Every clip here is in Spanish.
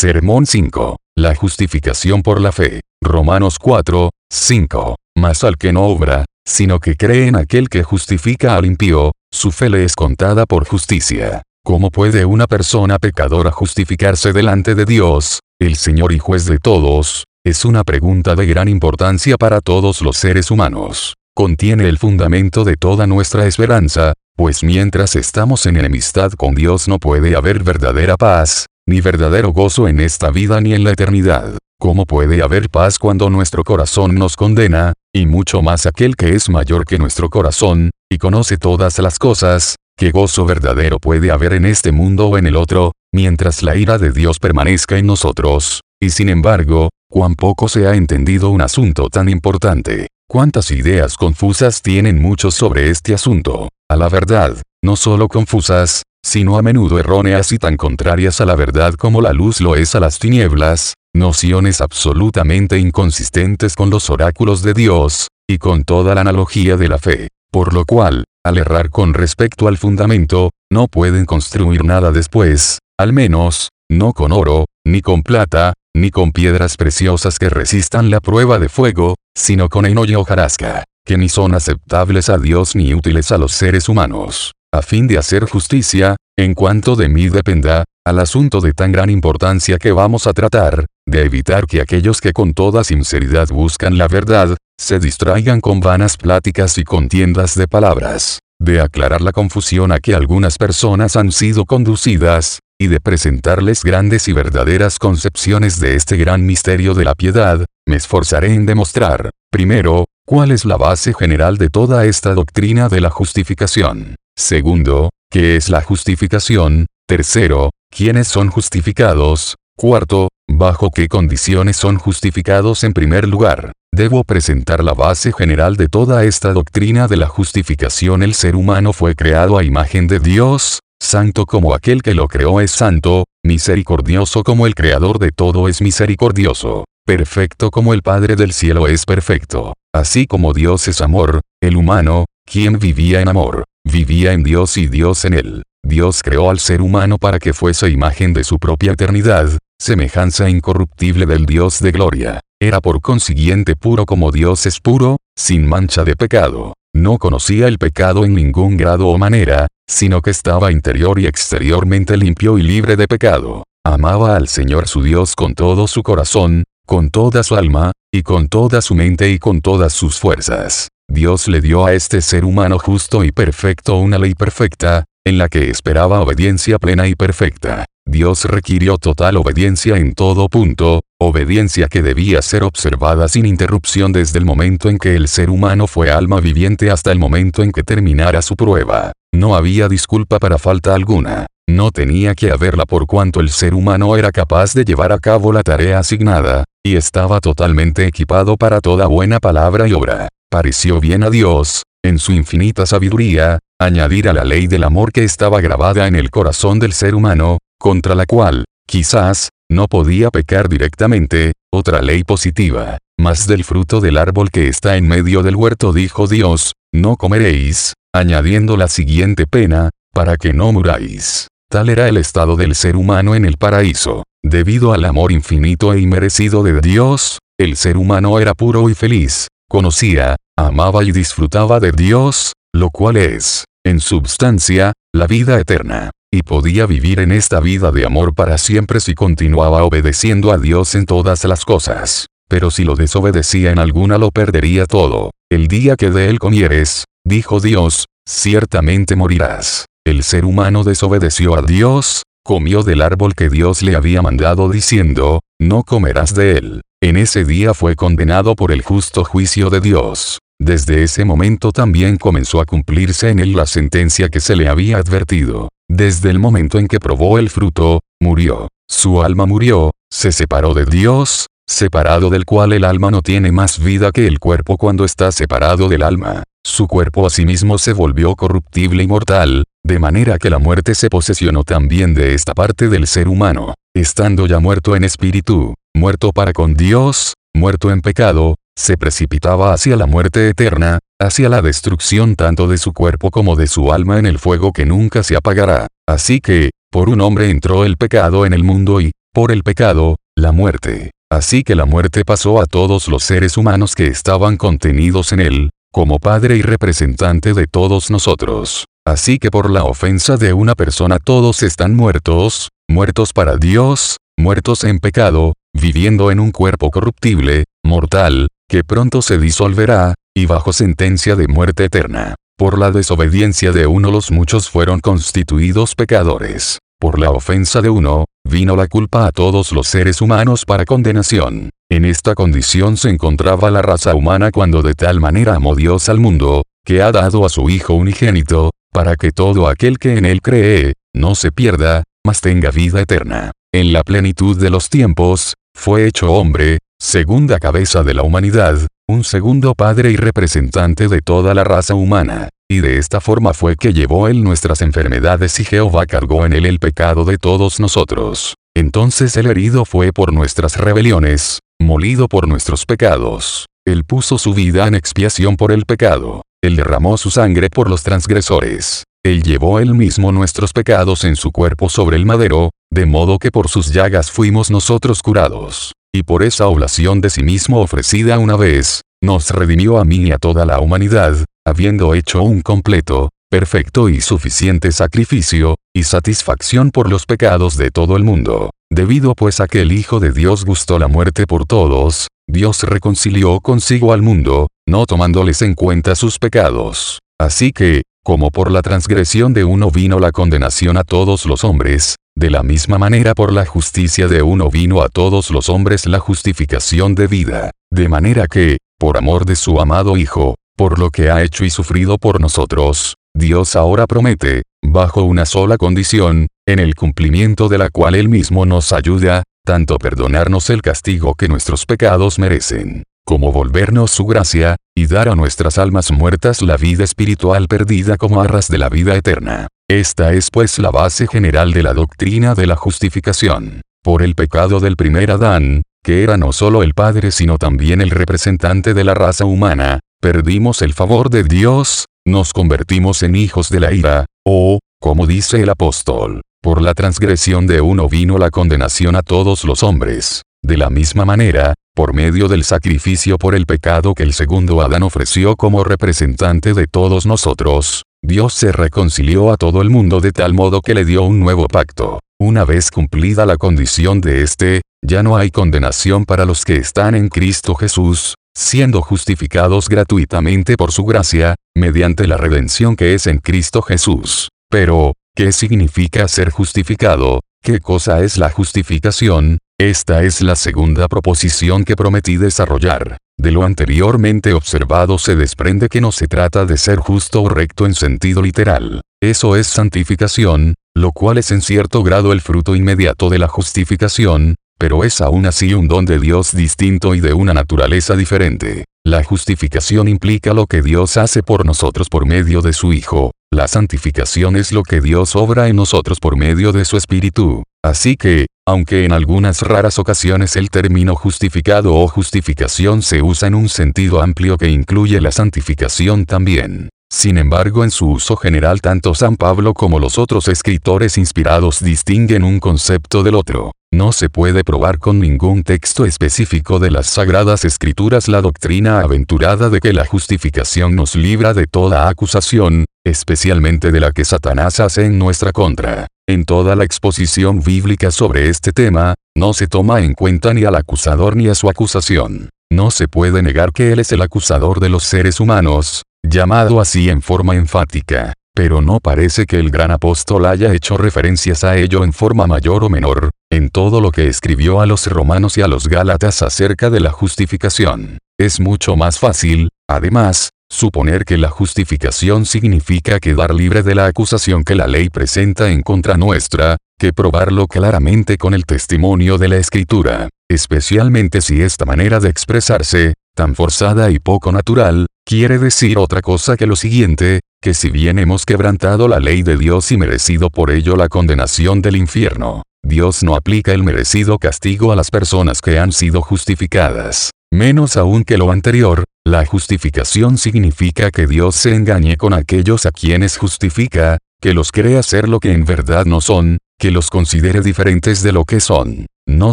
Sermón 5. La justificación por la fe. Romanos 4, 5. Mas al que no obra, sino que cree en aquel que justifica al impío, su fe le es contada por justicia. ¿Cómo puede una persona pecadora justificarse delante de Dios, el Señor y juez de todos? Es una pregunta de gran importancia para todos los seres humanos. Contiene el fundamento de toda nuestra esperanza, pues mientras estamos en enemistad con Dios no puede haber verdadera paz, ni verdadero gozo en esta vida ni en la eternidad. ¿Cómo puede haber paz cuando nuestro corazón nos condena, y mucho más aquel que es mayor que nuestro corazón, y conoce todas las cosas, ¿Qué gozo verdadero puede haber en este mundo o en el otro, mientras la ira de Dios permanezca en nosotros? Y sin embargo, cuán poco se ha entendido un asunto tan importante. Cuántas ideas confusas tienen muchos sobre este asunto. A la verdad, no solo confusas, sino a menudo erróneas y tan contrarias a la verdad como la luz lo es a las tinieblas, nociones absolutamente inconsistentes con los oráculos de Dios, y con toda la analogía de la fe. Por lo cual, al errar con respecto al fundamento, no pueden construir nada después, al menos, no con oro, ni con plata, ni con piedras preciosas que resistan la prueba de fuego, sino con heno y hojarasca, que ni son aceptables a Dios ni útiles a los seres humanos. A fin de hacer justicia, en cuanto de mí dependa, al asunto de tan gran importancia que vamos a tratar, de evitar que aquellos que con toda sinceridad buscan la verdad, se distraigan con vanas pláticas y contiendas de palabras, de aclarar la confusión a que algunas personas han sido conducidas, y de presentarles grandes y verdaderas concepciones de este gran misterio de la piedad, me esforzaré en demostrar, primero, cuál es la base general de toda esta doctrina de la justificación. Segundo, qué es la justificación. Tercero, quiénes son justificados. Cuarto, bajo qué condiciones son justificados en primer lugar. Debo presentar la base general de toda esta doctrina de la justificación. El ser humano fue creado a imagen de Dios, santo como aquel que lo creó es santo, misericordioso como el creador de todo es misericordioso, perfecto como el Padre del cielo es perfecto. Así como Dios es amor, el humano, quien vivía en amor, vivía en Dios y Dios en él. Dios creó al ser humano para que fuese imagen de su propia eternidad, semejanza incorruptible del Dios de gloria. Era por consiguiente puro como Dios es puro, sin mancha de pecado. No conocía el pecado en ningún grado o manera, sino que estaba interior y exteriormente limpio y libre de pecado. Amaba al Señor su Dios con todo su corazón, con toda su alma, y con toda su mente y con todas sus fuerzas. Dios le dio a este ser humano justo y perfecto una ley perfecta, en la que esperaba obediencia plena y perfecta. Dios requirió total obediencia en todo punto, obediencia que debía ser observada sin interrupción desde el momento en que el ser humano fue alma viviente hasta el momento en que terminara su prueba. No había disculpa para falta alguna. No tenía que haberla por cuanto el ser humano era capaz de llevar a cabo la tarea asignada, y estaba totalmente equipado para toda buena palabra y obra. Pareció bien a Dios, en su infinita sabiduría, añadir a la ley del amor que estaba grabada en el corazón del ser humano, contra la cual, quizás, no podía pecar directamente, otra ley positiva. Mas del fruto del árbol que está en medio del huerto dijo Dios, no comeréis, añadiendo la siguiente pena, para que no muráis. Tal era el estado del ser humano en el paraíso. Debido al amor infinito e inmerecido de Dios, el ser humano era puro y feliz, conocía, amaba y disfrutaba de Dios, lo cual es, en substancia, la vida eterna y podía vivir en esta vida de amor para siempre si continuaba obedeciendo a Dios en todas las cosas. Pero si lo desobedecía en alguna lo perdería todo. El día que de él comieres, dijo Dios, ciertamente morirás. El ser humano desobedeció a Dios, comió del árbol que Dios le había mandado diciendo, no comerás de él. En ese día fue condenado por el justo juicio de Dios. Desde ese momento también comenzó a cumplirse en él la sentencia que se le había advertido. Desde el momento en que probó el fruto, murió. Su alma murió, se separó de Dios, separado del cual el alma no tiene más vida que el cuerpo cuando está separado del alma. Su cuerpo asimismo se volvió corruptible y mortal, de manera que la muerte se posesionó también de esta parte del ser humano, estando ya muerto en espíritu, muerto para con Dios, muerto en pecado, se precipitaba hacia la muerte eterna, hacia la destrucción tanto de su cuerpo como de su alma en el fuego que nunca se apagará. Así que, por un hombre entró el pecado en el mundo y, por el pecado, la muerte. Así que la muerte pasó a todos los seres humanos que estaban contenidos en él, como Padre y representante de todos nosotros. Así que por la ofensa de una persona todos están muertos, muertos para Dios, muertos en pecado, viviendo en un cuerpo corruptible, mortal, que pronto se disolverá, y bajo sentencia de muerte eterna. Por la desobediencia de uno los muchos fueron constituidos pecadores. Por la ofensa de uno, vino la culpa a todos los seres humanos para condenación. En esta condición se encontraba la raza humana cuando de tal manera amó Dios al mundo, que ha dado a su Hijo unigénito, para que todo aquel que en él cree, no se pierda, mas tenga vida eterna. En la plenitud de los tiempos, fue hecho hombre, segunda cabeza de la humanidad, un segundo padre y representante de toda la raza humana, y de esta forma fue que llevó él nuestras enfermedades y Jehová cargó en él el pecado de todos nosotros. Entonces el herido fue por nuestras rebeliones, molido por nuestros pecados. Él puso su vida en expiación por el pecado. Él derramó su sangre por los transgresores. Él llevó él mismo nuestros pecados en su cuerpo sobre el madero, de modo que por sus llagas fuimos nosotros curados. Y por esa oblación de sí mismo ofrecida una vez, nos redimió a mí y a toda la humanidad, habiendo hecho un completo, perfecto y suficiente sacrificio, y satisfacción por los pecados de todo el mundo. Debido pues a que el Hijo de Dios gustó la muerte por todos, Dios reconcilió consigo al mundo, no tomándoles en cuenta sus pecados. Así que, como por la transgresión de uno vino la condenación a todos los hombres, de la misma manera por la justicia de uno vino a todos los hombres la justificación de vida. De manera que, por amor de su amado Hijo, por lo que ha hecho y sufrido por nosotros, Dios ahora promete, bajo una sola condición, en el cumplimiento de la cual Él mismo nos ayuda, tanto perdonarnos el castigo que nuestros pecados merecen, como volvernos su gracia, y dar a nuestras almas muertas la vida espiritual perdida como arras de la vida eterna. Esta es pues la base general de la doctrina de la justificación. Por el pecado del primer Adán, que era no solo el Padre sino también el representante de la raza humana, perdimos el favor de Dios, nos convertimos en hijos de la ira, o, como dice el apóstol, por la transgresión de uno vino la condenación a todos los hombres. De la misma manera, por medio del sacrificio por el pecado que el segundo Adán ofreció como representante de todos nosotros, Dios se reconcilió a todo el mundo de tal modo que le dio un nuevo pacto. Una vez cumplida la condición de este, ya no hay condenación para los que están en Cristo Jesús, siendo justificados gratuitamente por su gracia, mediante la redención que es en Cristo Jesús. Pero, ¿qué significa ser justificado? ¿Qué cosa es la justificación? Esta es la segunda proposición que prometí desarrollar. De lo anteriormente observado se desprende que no se trata de ser justo o recto en sentido literal. Eso es santificación, lo cual es en cierto grado el fruto inmediato de la justificación, pero es aún así un don de Dios distinto y de una naturaleza diferente. La justificación implica lo que Dios hace por nosotros por medio de su Hijo. La santificación es lo que Dios obra en nosotros por medio de su Espíritu. Así que, aunque en algunas raras ocasiones el término justificado o justificación se usa en un sentido amplio que incluye la santificación también, sin embargo, en su uso general tanto San Pablo como los otros escritores inspirados distinguen un concepto del otro. No se puede probar con ningún texto específico de las Sagradas Escrituras la doctrina aventurada de que la justificación nos libra de toda acusación, especialmente de la que Satanás hace en nuestra contra. En toda la exposición bíblica sobre este tema, no se toma en cuenta ni al acusador ni a su acusación. No se puede negar que Él es el acusador de los seres humanos, llamado así en forma enfática, pero no parece que el gran apóstol haya hecho referencias a ello en forma mayor o menor, en todo lo que escribió a los romanos y a los gálatas acerca de la justificación. Es mucho más fácil, además, suponer que la justificación significa quedar libre de la acusación que la ley presenta en contra nuestra, que probarlo claramente con el testimonio de la escritura, especialmente si esta manera de expresarse, tan forzada y poco natural, quiere decir otra cosa que lo siguiente, que si bien hemos quebrantado la ley de Dios y merecido por ello la condenación del infierno, Dios no aplica el merecido castigo a las personas que han sido justificadas. Menos aún que lo anterior, la justificación significa que Dios se engañe con aquellos a quienes justifica, que los crea ser lo que en verdad no son, que los considere diferentes de lo que son. No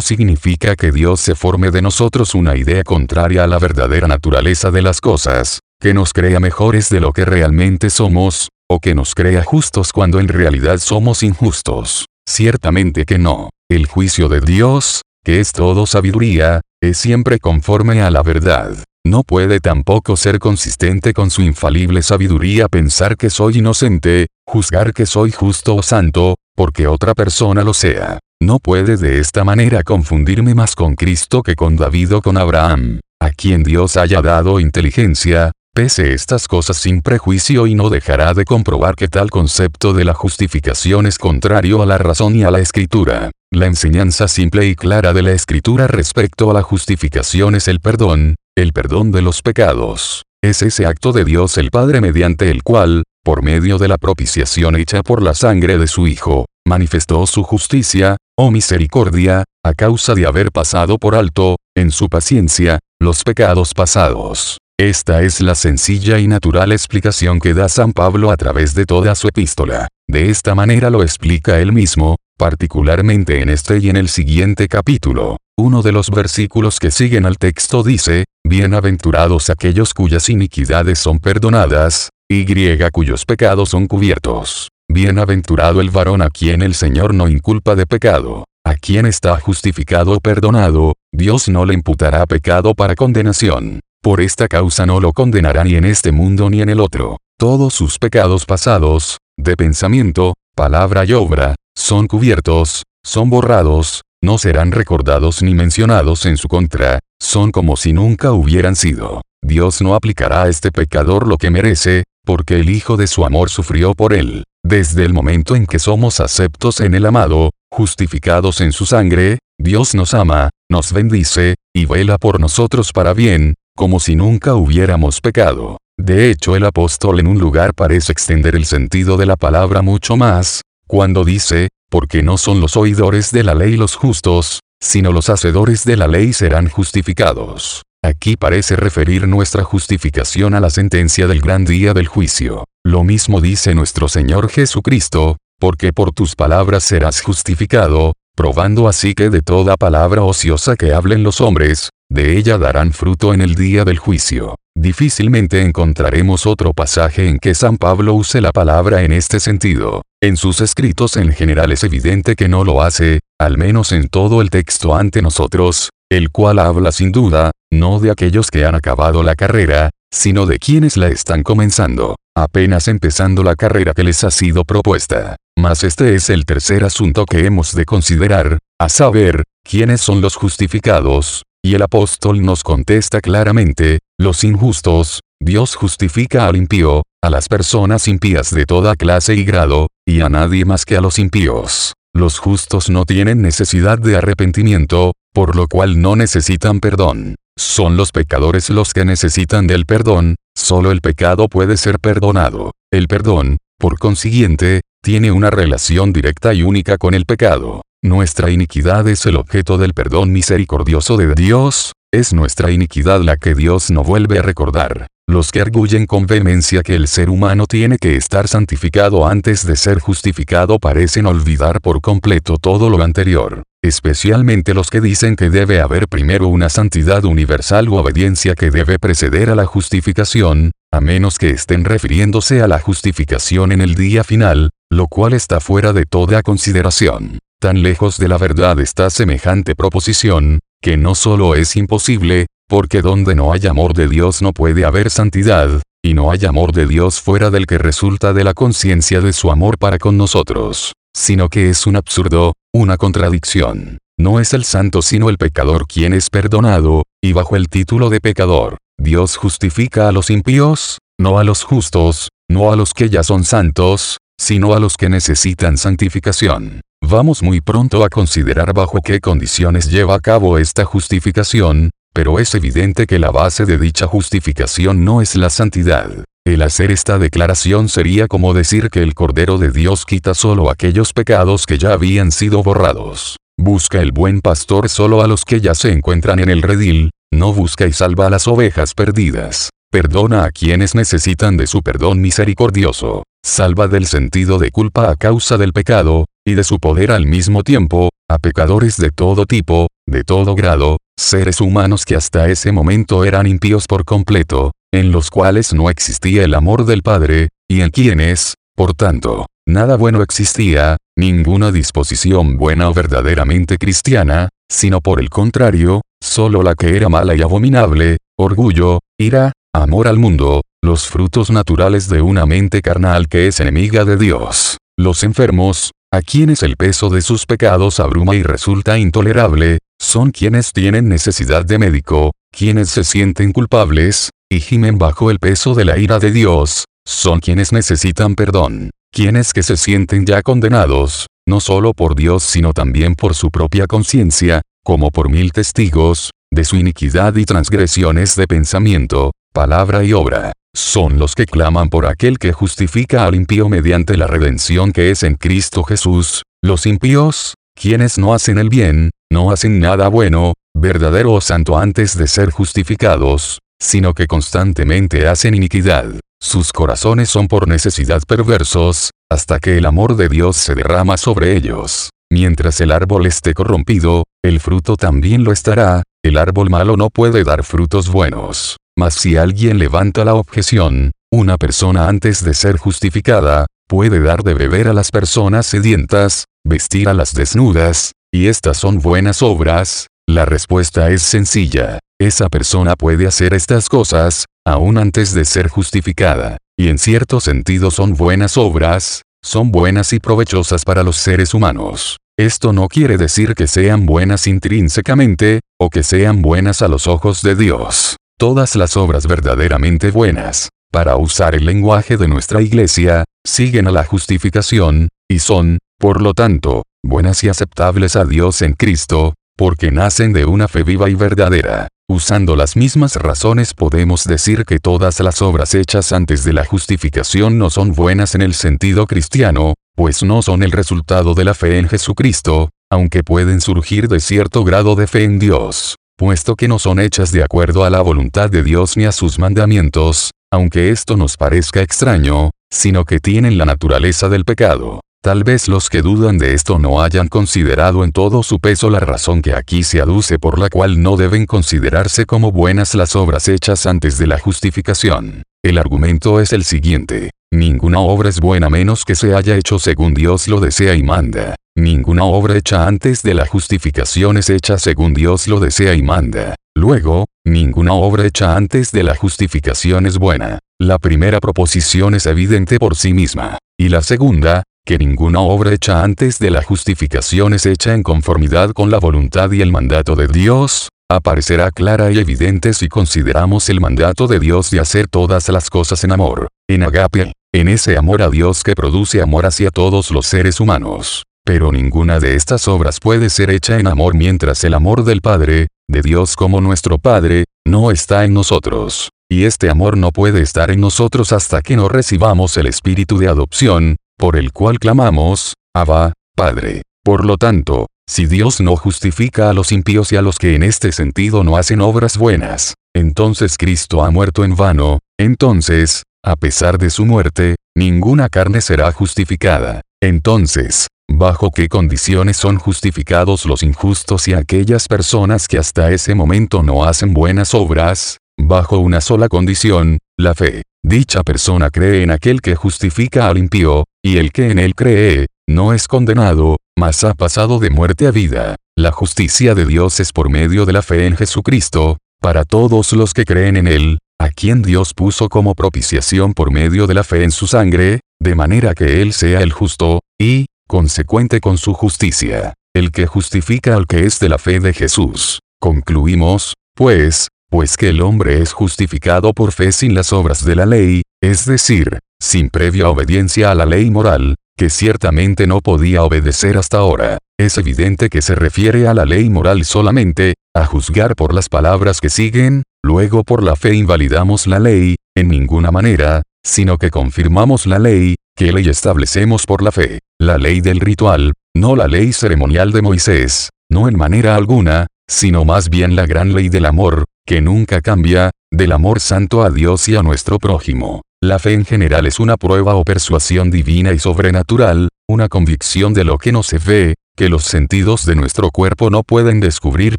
significa que Dios se forme de nosotros una idea contraria a la verdadera naturaleza de las cosas, que nos crea mejores de lo que realmente somos, o que nos crea justos cuando en realidad somos injustos. Ciertamente que no. El juicio de Dios, que es todo sabiduría, siempre conforme a la verdad. No puede tampoco ser consistente con su infalible sabiduría pensar que soy inocente, juzgar que soy justo o santo, porque otra persona lo sea. No puede de esta manera confundirme más con Cristo que con David o con Abraham, a quien Dios haya dado inteligencia, pese estas cosas sin prejuicio y no dejará de comprobar que tal concepto de la justificación es contrario a la razón y a la escritura. La enseñanza simple y clara de la escritura respecto a la justificación es el perdón, el perdón de los pecados. Es ese acto de Dios el Padre mediante el cual, por medio de la propiciación hecha por la sangre de su Hijo, manifestó su justicia, o misericordia, a causa de haber pasado por alto, en su paciencia, los pecados pasados. Esta es la sencilla y natural explicación que da San Pablo a través de toda su epístola. De esta manera lo explica él mismo, particularmente en este y en el siguiente capítulo. Uno de los versículos que siguen al texto dice, Bienaventurados aquellos cuyas iniquidades son perdonadas, y cuyos pecados son cubiertos. Bienaventurado el varón a quien el Señor no inculpa de pecado. A quien está justificado o perdonado, Dios no le imputará pecado para condenación. Por esta causa no lo condenará ni en este mundo ni en el otro. Todos sus pecados pasados, de pensamiento, palabra y obra, son cubiertos, son borrados, no serán recordados ni mencionados en su contra, son como si nunca hubieran sido. Dios no aplicará a este pecador lo que merece, porque el Hijo de su amor sufrió por él. Desde el momento en que somos aceptos en el amado, justificados en su sangre, Dios nos ama, nos bendice, y vela por nosotros para bien, como si nunca hubiéramos pecado. De hecho el apóstol en un lugar parece extender el sentido de la palabra mucho más, cuando dice, porque no son los oidores de la ley los justos, sino los hacedores de la ley serán justificados. Aquí parece referir nuestra justificación a la sentencia del gran día del juicio. Lo mismo dice nuestro Señor Jesucristo, porque por tus palabras serás justificado, probando así que de toda palabra ociosa que hablen los hombres, de ella darán fruto en el día del juicio. Difícilmente encontraremos otro pasaje en que San Pablo use la palabra en este sentido. En sus escritos en general es evidente que no lo hace, al menos en todo el texto ante nosotros, el cual habla sin duda, no de aquellos que han acabado la carrera, sino de quienes la están comenzando, apenas empezando la carrera que les ha sido propuesta. Mas este es el tercer asunto que hemos de considerar, a saber, quiénes son los justificados, y el apóstol nos contesta claramente, los injustos, Dios justifica al impío, a las personas impías de toda clase y grado, y a nadie más que a los impíos. Los justos no tienen necesidad de arrepentimiento, por lo cual no necesitan perdón. Son los pecadores los que necesitan del perdón, solo el pecado puede ser perdonado. El perdón, por consiguiente, tiene una relación directa y única con el pecado. Nuestra iniquidad es el objeto del perdón misericordioso de Dios, es nuestra iniquidad la que Dios no vuelve a recordar. Los que arguyen con vehemencia que el ser humano tiene que estar santificado antes de ser justificado parecen olvidar por completo todo lo anterior, especialmente los que dicen que debe haber primero una santidad universal u obediencia que debe preceder a la justificación, a menos que estén refiriéndose a la justificación en el día final, lo cual está fuera de toda consideración. Tan lejos de la verdad está semejante proposición, que no solo es imposible, porque donde no hay amor de Dios no puede haber santidad, y no hay amor de Dios fuera del que resulta de la conciencia de su amor para con nosotros, sino que es un absurdo, una contradicción. No es el santo sino el pecador quien es perdonado, y bajo el título de pecador, Dios justifica a los impíos, no a los justos, no a los que ya son santos, sino a los que necesitan santificación. Vamos muy pronto a considerar bajo qué condiciones lleva a cabo esta justificación, pero es evidente que la base de dicha justificación no es la santidad. El hacer esta declaración sería como decir que el Cordero de Dios quita solo aquellos pecados que ya habían sido borrados. Busca el buen pastor solo a los que ya se encuentran en el redil, no busca y salva a las ovejas perdidas. Perdona a quienes necesitan de su perdón misericordioso. Salva del sentido de culpa a causa del pecado, y de su poder al mismo tiempo, a pecadores de todo tipo, de todo grado, seres humanos que hasta ese momento eran impíos por completo, en los cuales no existía el amor del Padre, y en quienes, por tanto, nada bueno existía, ninguna disposición buena o verdaderamente cristiana, sino por el contrario, solo la que era mala y abominable, orgullo, ira, amor al mundo, los frutos naturales de una mente carnal que es enemiga de Dios. Los enfermos, a quienes el peso de sus pecados abruma y resulta intolerable, son quienes tienen necesidad de médico, quienes se sienten culpables, y gimen bajo el peso de la ira de Dios, son quienes necesitan perdón, quienes que se sienten ya condenados, no solo por Dios sino también por su propia conciencia, como por mil testigos, de su iniquidad y transgresiones de pensamiento, palabra y obra, son los que claman por aquel que justifica al impío mediante la redención que es en Cristo Jesús, los impíos, quienes no hacen el bien, no hacen nada bueno, verdadero o santo antes de ser justificados, sino que constantemente hacen iniquidad. Sus corazones son por necesidad perversos, hasta que el amor de Dios se derrama sobre ellos. Mientras el árbol esté corrompido, el fruto también lo estará, el árbol malo no puede dar frutos buenos. Mas si alguien levanta la objeción, una persona antes de ser justificada, puede dar de beber a las personas sedientas, vestir a las desnudas, y estas son buenas obras, la respuesta es sencilla. Esa persona puede hacer estas cosas, aún antes de ser justificada, y en cierto sentido son buenas obras, son buenas y provechosas para los seres humanos. Esto no quiere decir que sean buenas intrínsecamente, o que sean buenas a los ojos de Dios. Todas las obras verdaderamente buenas, para usar el lenguaje de nuestra iglesia, siguen a la justificación, y son, por lo tanto, buenas y aceptables a Dios en Cristo, porque nacen de una fe viva y verdadera. Usando las mismas razones podemos decir que todas las obras hechas antes de la justificación no son buenas en el sentido cristiano, pues no son el resultado de la fe en Jesucristo, aunque pueden surgir de cierto grado de fe en Dios, puesto que no son hechas de acuerdo a la voluntad de Dios ni a sus mandamientos, aunque esto nos parezca extraño, sino que tienen la naturaleza del pecado. Tal vez los que dudan de esto no hayan considerado en todo su peso la razón que aquí se aduce por la cual no deben considerarse como buenas las obras hechas antes de la justificación. El argumento es el siguiente. Ninguna obra es buena menos que se haya hecho según Dios lo desea y manda. Ninguna obra hecha antes de la justificación es hecha según Dios lo desea y manda. Luego, ninguna obra hecha antes de la justificación es buena. La primera proposición es evidente por sí misma. Y la segunda, que ninguna obra hecha antes de la justificación es hecha en conformidad con la voluntad y el mandato de Dios, aparecerá clara y evidente si consideramos el mandato de Dios de hacer todas las cosas en amor, en agape, en ese amor a Dios que produce amor hacia todos los seres humanos. Pero ninguna de estas obras puede ser hecha en amor mientras el amor del Padre, de Dios como nuestro Padre, no está en nosotros. Y este amor no puede estar en nosotros hasta que no recibamos el espíritu de adopción, por el cual clamamos, Abba, Padre. Por lo tanto, si Dios no justifica a los impíos y a los que en este sentido no hacen obras buenas, entonces Cristo ha muerto en vano, entonces, a pesar de su muerte, ninguna carne será justificada. Entonces, ¿bajo qué condiciones son justificados los injustos y aquellas personas que hasta ese momento no hacen buenas obras? Bajo una sola condición, la fe. Dicha persona cree en aquel que justifica al impío, y el que en él cree, no es condenado, mas ha pasado de muerte a vida. La justicia de Dios es por medio de la fe en Jesucristo, para todos los que creen en él, a quien Dios puso como propiciación por medio de la fe en su sangre, de manera que él sea el justo, y, consecuente con su justicia, el que justifica al que es de la fe de Jesús. Concluimos, pues, pues que el hombre es justificado por fe sin las obras de la ley, es decir, sin previa obediencia a la ley moral, que ciertamente no podía obedecer hasta ahora. Es evidente que se refiere a la ley moral solamente, a juzgar por las palabras que siguen, luego por la fe invalidamos la ley, en ninguna manera, sino que confirmamos la ley, que ley establecemos por la fe, la ley del ritual, no la ley ceremonial de Moisés, no en manera alguna, sino más bien la gran ley del amor, que nunca cambia, del amor santo a Dios y a nuestro prójimo. La fe en general es una prueba o persuasión divina y sobrenatural, una convicción de lo que no se ve, que los sentidos de nuestro cuerpo no pueden descubrir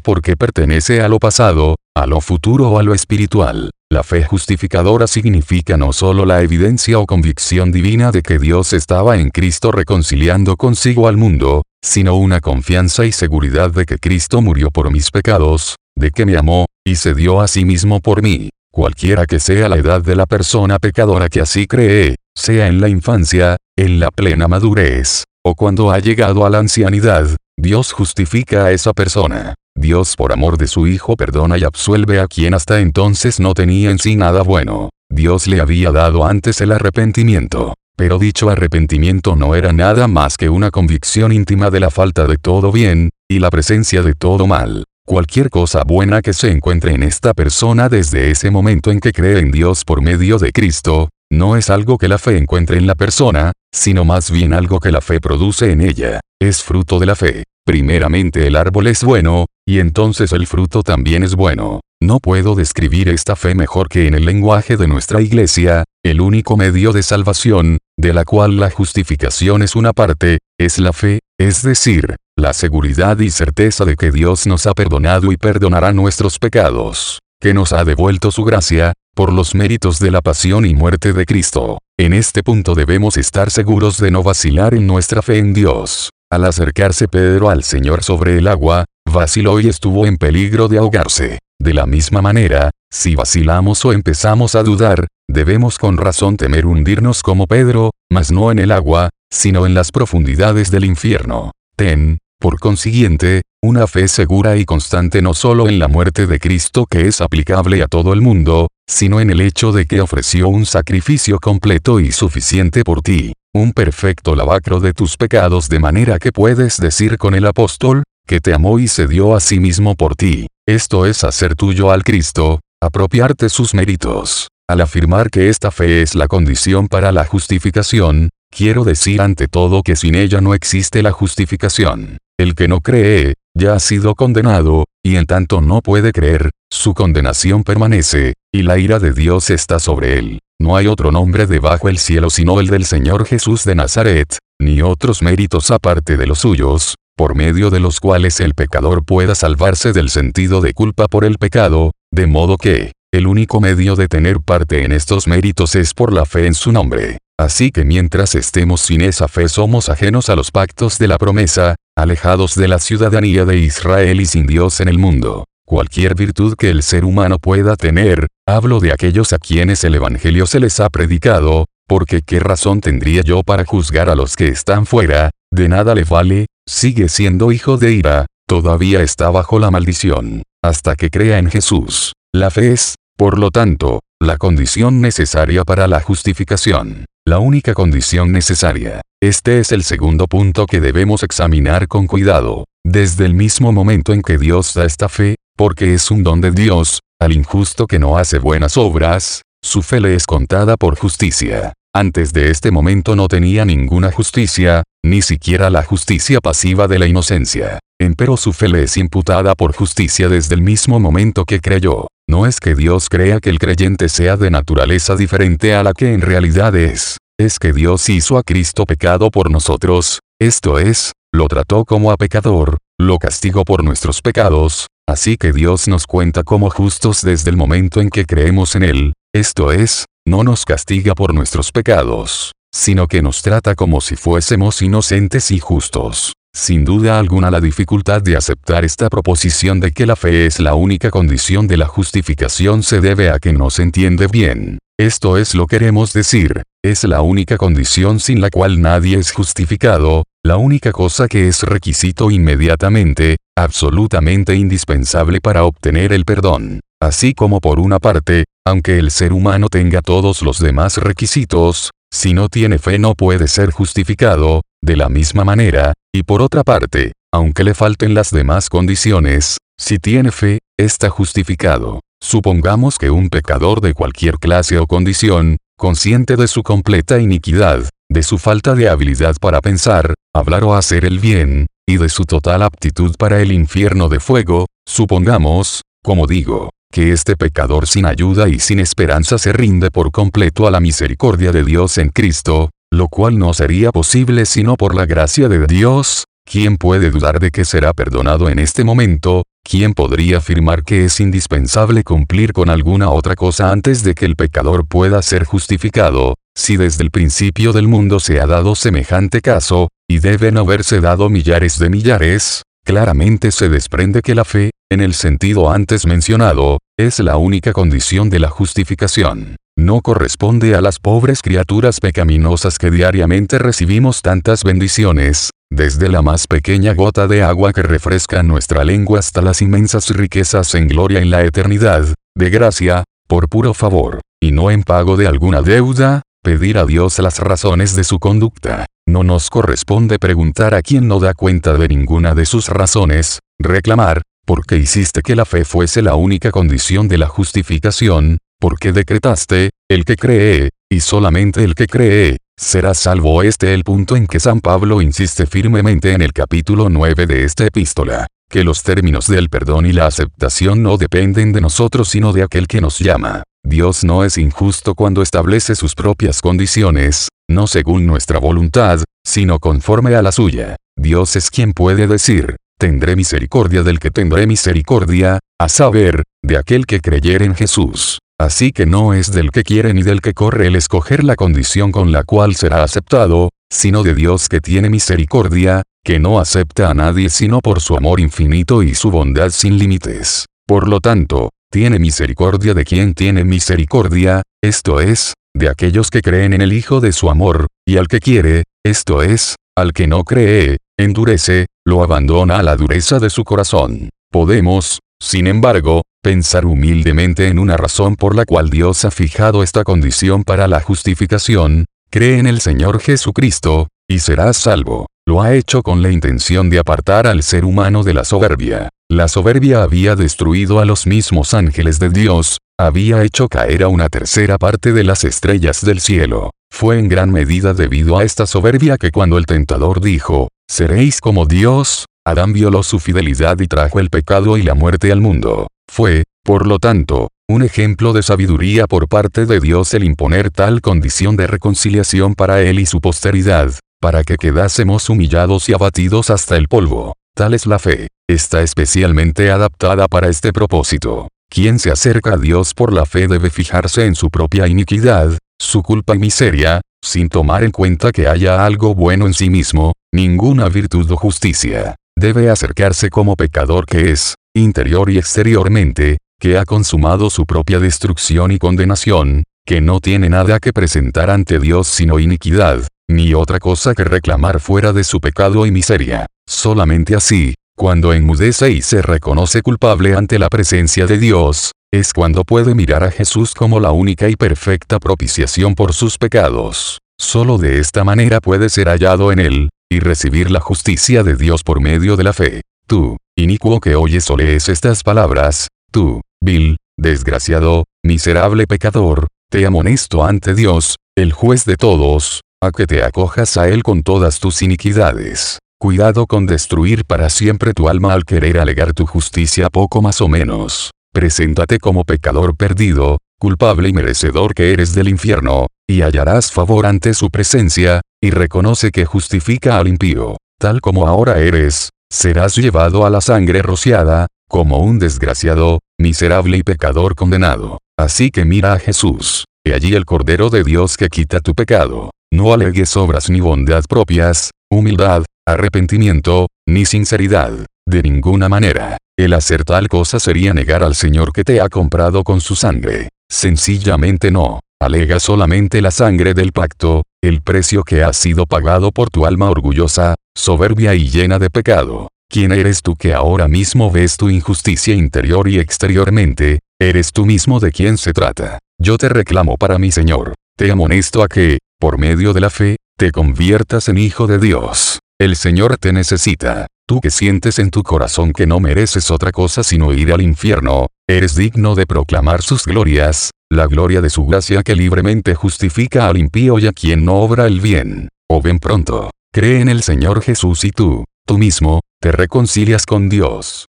porque pertenece a lo pasado, a lo futuro o a lo espiritual. La fe justificadora significa no solo la evidencia o convicción divina de que Dios estaba en Cristo reconciliando consigo al mundo, sino una confianza y seguridad de que Cristo murió por mis pecados, de que me amó, y se dio a sí mismo por mí. Cualquiera que sea la edad de la persona pecadora que así cree, sea en la infancia, en la plena madurez, o cuando ha llegado a la ancianidad, Dios justifica a esa persona. Dios por amor de su Hijo perdona y absuelve a quien hasta entonces no tenía en sí nada bueno. Dios le había dado antes el arrepentimiento. Pero dicho arrepentimiento no era nada más que una convicción íntima de la falta de todo bien, y la presencia de todo mal. Cualquier cosa buena que se encuentre en esta persona desde ese momento en que cree en Dios por medio de Cristo, no es algo que la fe encuentre en la persona, sino más bien algo que la fe produce en ella. Es fruto de la fe. Primeramente el árbol es bueno, y entonces el fruto también es bueno. No puedo describir esta fe mejor que en el lenguaje de nuestra iglesia, el único medio de salvación, de la cual la justificación es una parte, es la fe, es decir, la seguridad y certeza de que Dios nos ha perdonado y perdonará nuestros pecados, que nos ha devuelto su gracia, por los méritos de la pasión y muerte de Cristo. En este punto debemos estar seguros de no vacilar en nuestra fe en Dios. Al acercarse Pedro al Señor sobre el agua, vaciló y estuvo en peligro de ahogarse. De la misma manera, si vacilamos o empezamos a dudar, debemos con razón temer hundirnos como Pedro, mas no en el agua, sino en las profundidades del infierno. Ten, por consiguiente, una fe segura y constante no solo en la muerte de Cristo que es aplicable a todo el mundo, sino en el hecho de que ofreció un sacrificio completo y suficiente por ti, un perfecto lavacro de tus pecados de manera que puedes decir con el apóstol, que te amó y se dio a sí mismo por ti. Esto es hacer tuyo al Cristo, apropiarte sus méritos. Al afirmar que esta fe es la condición para la justificación, quiero decir ante todo que sin ella no existe la justificación. El que no cree, ya ha sido condenado, y en tanto no puede creer, su condenación permanece, y la ira de Dios está sobre él. No hay otro nombre debajo el cielo sino el del Señor Jesús de Nazaret, ni otros méritos aparte de los suyos, por medio de los cuales el pecador pueda salvarse del sentido de culpa por el pecado, de modo que, el único medio de tener parte en estos méritos es por la fe en su nombre. Así que mientras estemos sin esa fe somos ajenos a los pactos de la promesa, alejados de la ciudadanía de Israel y sin Dios en el mundo. Cualquier virtud que el ser humano pueda tener, hablo de aquellos a quienes el Evangelio se les ha predicado, porque qué razón tendría yo para juzgar a los que están fuera, de nada le vale, sigue siendo hijo de ira, todavía está bajo la maldición, hasta que crea en Jesús. La fe es, por lo tanto, la condición necesaria para la justificación la única condición necesaria. Este es el segundo punto que debemos examinar con cuidado. Desde el mismo momento en que Dios da esta fe, porque es un don de Dios, al injusto que no hace buenas obras, su fe le es contada por justicia. Antes de este momento no tenía ninguna justicia, ni siquiera la justicia pasiva de la inocencia. Empero su fe le es imputada por justicia desde el mismo momento que creyó. No es que Dios crea que el creyente sea de naturaleza diferente a la que en realidad es. Es que Dios hizo a Cristo pecado por nosotros, esto es, lo trató como a pecador, lo castigó por nuestros pecados, así que Dios nos cuenta como justos desde el momento en que creemos en Él, esto es, no nos castiga por nuestros pecados, sino que nos trata como si fuésemos inocentes y justos. Sin duda alguna la dificultad de aceptar esta proposición de que la fe es la única condición de la justificación se debe a que no se entiende bien. Esto es lo que queremos decir, es la única condición sin la cual nadie es justificado, la única cosa que es requisito inmediatamente, absolutamente indispensable para obtener el perdón. Así como por una parte, aunque el ser humano tenga todos los demás requisitos, si no tiene fe no puede ser justificado, de la misma manera, y por otra parte, aunque le falten las demás condiciones, si tiene fe, está justificado. Supongamos que un pecador de cualquier clase o condición, consciente de su completa iniquidad, de su falta de habilidad para pensar, hablar o hacer el bien, y de su total aptitud para el infierno de fuego, supongamos, como digo, que este pecador sin ayuda y sin esperanza se rinde por completo a la misericordia de Dios en Cristo, lo cual no sería posible sino por la gracia de Dios, ¿Quién puede dudar de que será perdonado en este momento? ¿Quién podría afirmar que es indispensable cumplir con alguna otra cosa antes de que el pecador pueda ser justificado? Si desde el principio del mundo se ha dado semejante caso, y deben haberse dado millares de millares, claramente se desprende que la fe, en el sentido antes mencionado, es la única condición de la justificación. No corresponde a las pobres criaturas pecaminosas que diariamente recibimos tantas bendiciones, desde la más pequeña gota de agua que refresca nuestra lengua hasta las inmensas riquezas en gloria en la eternidad, de gracia, por puro favor, y no en pago de alguna deuda, pedir a Dios las razones de su conducta. No nos corresponde preguntar a quien no da cuenta de ninguna de sus razones, reclamar, ¿por qué hiciste que la fe fuese la única condición de la justificación? porque decretaste, el que cree, y solamente el que cree, será salvo este el punto en que San Pablo insiste firmemente en el capítulo 9 de esta epístola, que los términos del perdón y la aceptación no dependen de nosotros sino de aquel que nos llama. Dios no es injusto cuando establece sus propias condiciones, no según nuestra voluntad, sino conforme a la suya. Dios es quien puede decir, tendré misericordia del que tendré misericordia, a saber, de aquel que creyere en Jesús. Así que no es del que quiere ni del que corre el escoger la condición con la cual será aceptado, sino de Dios que tiene misericordia, que no acepta a nadie sino por su amor infinito y su bondad sin límites. Por lo tanto, tiene misericordia de quien tiene misericordia, esto es, de aquellos que creen en el Hijo de su amor, y al que quiere, esto es, al que no cree, endurece, lo abandona a la dureza de su corazón. Podemos, sin embargo, pensar humildemente en una razón por la cual Dios ha fijado esta condición para la justificación, cree en el Señor Jesucristo, y serás salvo. Lo ha hecho con la intención de apartar al ser humano de la soberbia. La soberbia había destruido a los mismos ángeles de Dios, había hecho caer a una tercera parte de las estrellas del cielo. Fue en gran medida debido a esta soberbia que cuando el tentador dijo, seréis como Dios, Adán violó su fidelidad y trajo el pecado y la muerte al mundo. Fue, por lo tanto, un ejemplo de sabiduría por parte de Dios el imponer tal condición de reconciliación para él y su posteridad, para que quedásemos humillados y abatidos hasta el polvo. Tal es la fe. Está especialmente adaptada para este propósito. Quien se acerca a Dios por la fe debe fijarse en su propia iniquidad, su culpa y miseria, sin tomar en cuenta que haya algo bueno en sí mismo, ninguna virtud o justicia debe acercarse como pecador que es, interior y exteriormente, que ha consumado su propia destrucción y condenación, que no tiene nada que presentar ante Dios sino iniquidad, ni otra cosa que reclamar fuera de su pecado y miseria. Solamente así, cuando enmudece y se reconoce culpable ante la presencia de Dios, es cuando puede mirar a Jesús como la única y perfecta propiciación por sus pecados. Solo de esta manera puede ser hallado en él, y recibir la justicia de Dios por medio de la fe. Tú, inicuo que oyes o lees estas palabras, tú, vil, desgraciado, miserable pecador, te amonesto ante Dios, el juez de todos, a que te acojas a Él con todas tus iniquidades. Cuidado con destruir para siempre tu alma al querer alegar tu justicia poco más o menos. Preséntate como pecador perdido, culpable y merecedor que eres del infierno, y hallarás favor ante su presencia, y reconoce que justifica al impío, tal como ahora eres, serás llevado a la sangre rociada, como un desgraciado, miserable y pecador condenado. Así que mira a Jesús, y allí el Cordero de Dios que quita tu pecado. No alegues obras ni bondad propias, humildad, arrepentimiento, ni sinceridad, de ninguna manera. El hacer tal cosa sería negar al Señor que te ha comprado con su sangre. Sencillamente no. Alega solamente la sangre del pacto, el precio que ha sido pagado por tu alma orgullosa, soberbia y llena de pecado. ¿Quién eres tú que ahora mismo ves tu injusticia interior y exteriormente? Eres tú mismo de quien se trata. Yo te reclamo para mi Señor. Te amonesto a que, por medio de la fe, te conviertas en hijo de Dios. El Señor te necesita. Tú que sientes en tu corazón que no mereces otra cosa sino ir al infierno, eres digno de proclamar sus glorias, la gloria de su gracia que libremente justifica al impío y a quien no obra el bien. O ven pronto, cree en el Señor Jesús y tú, tú mismo, te reconcilias con Dios.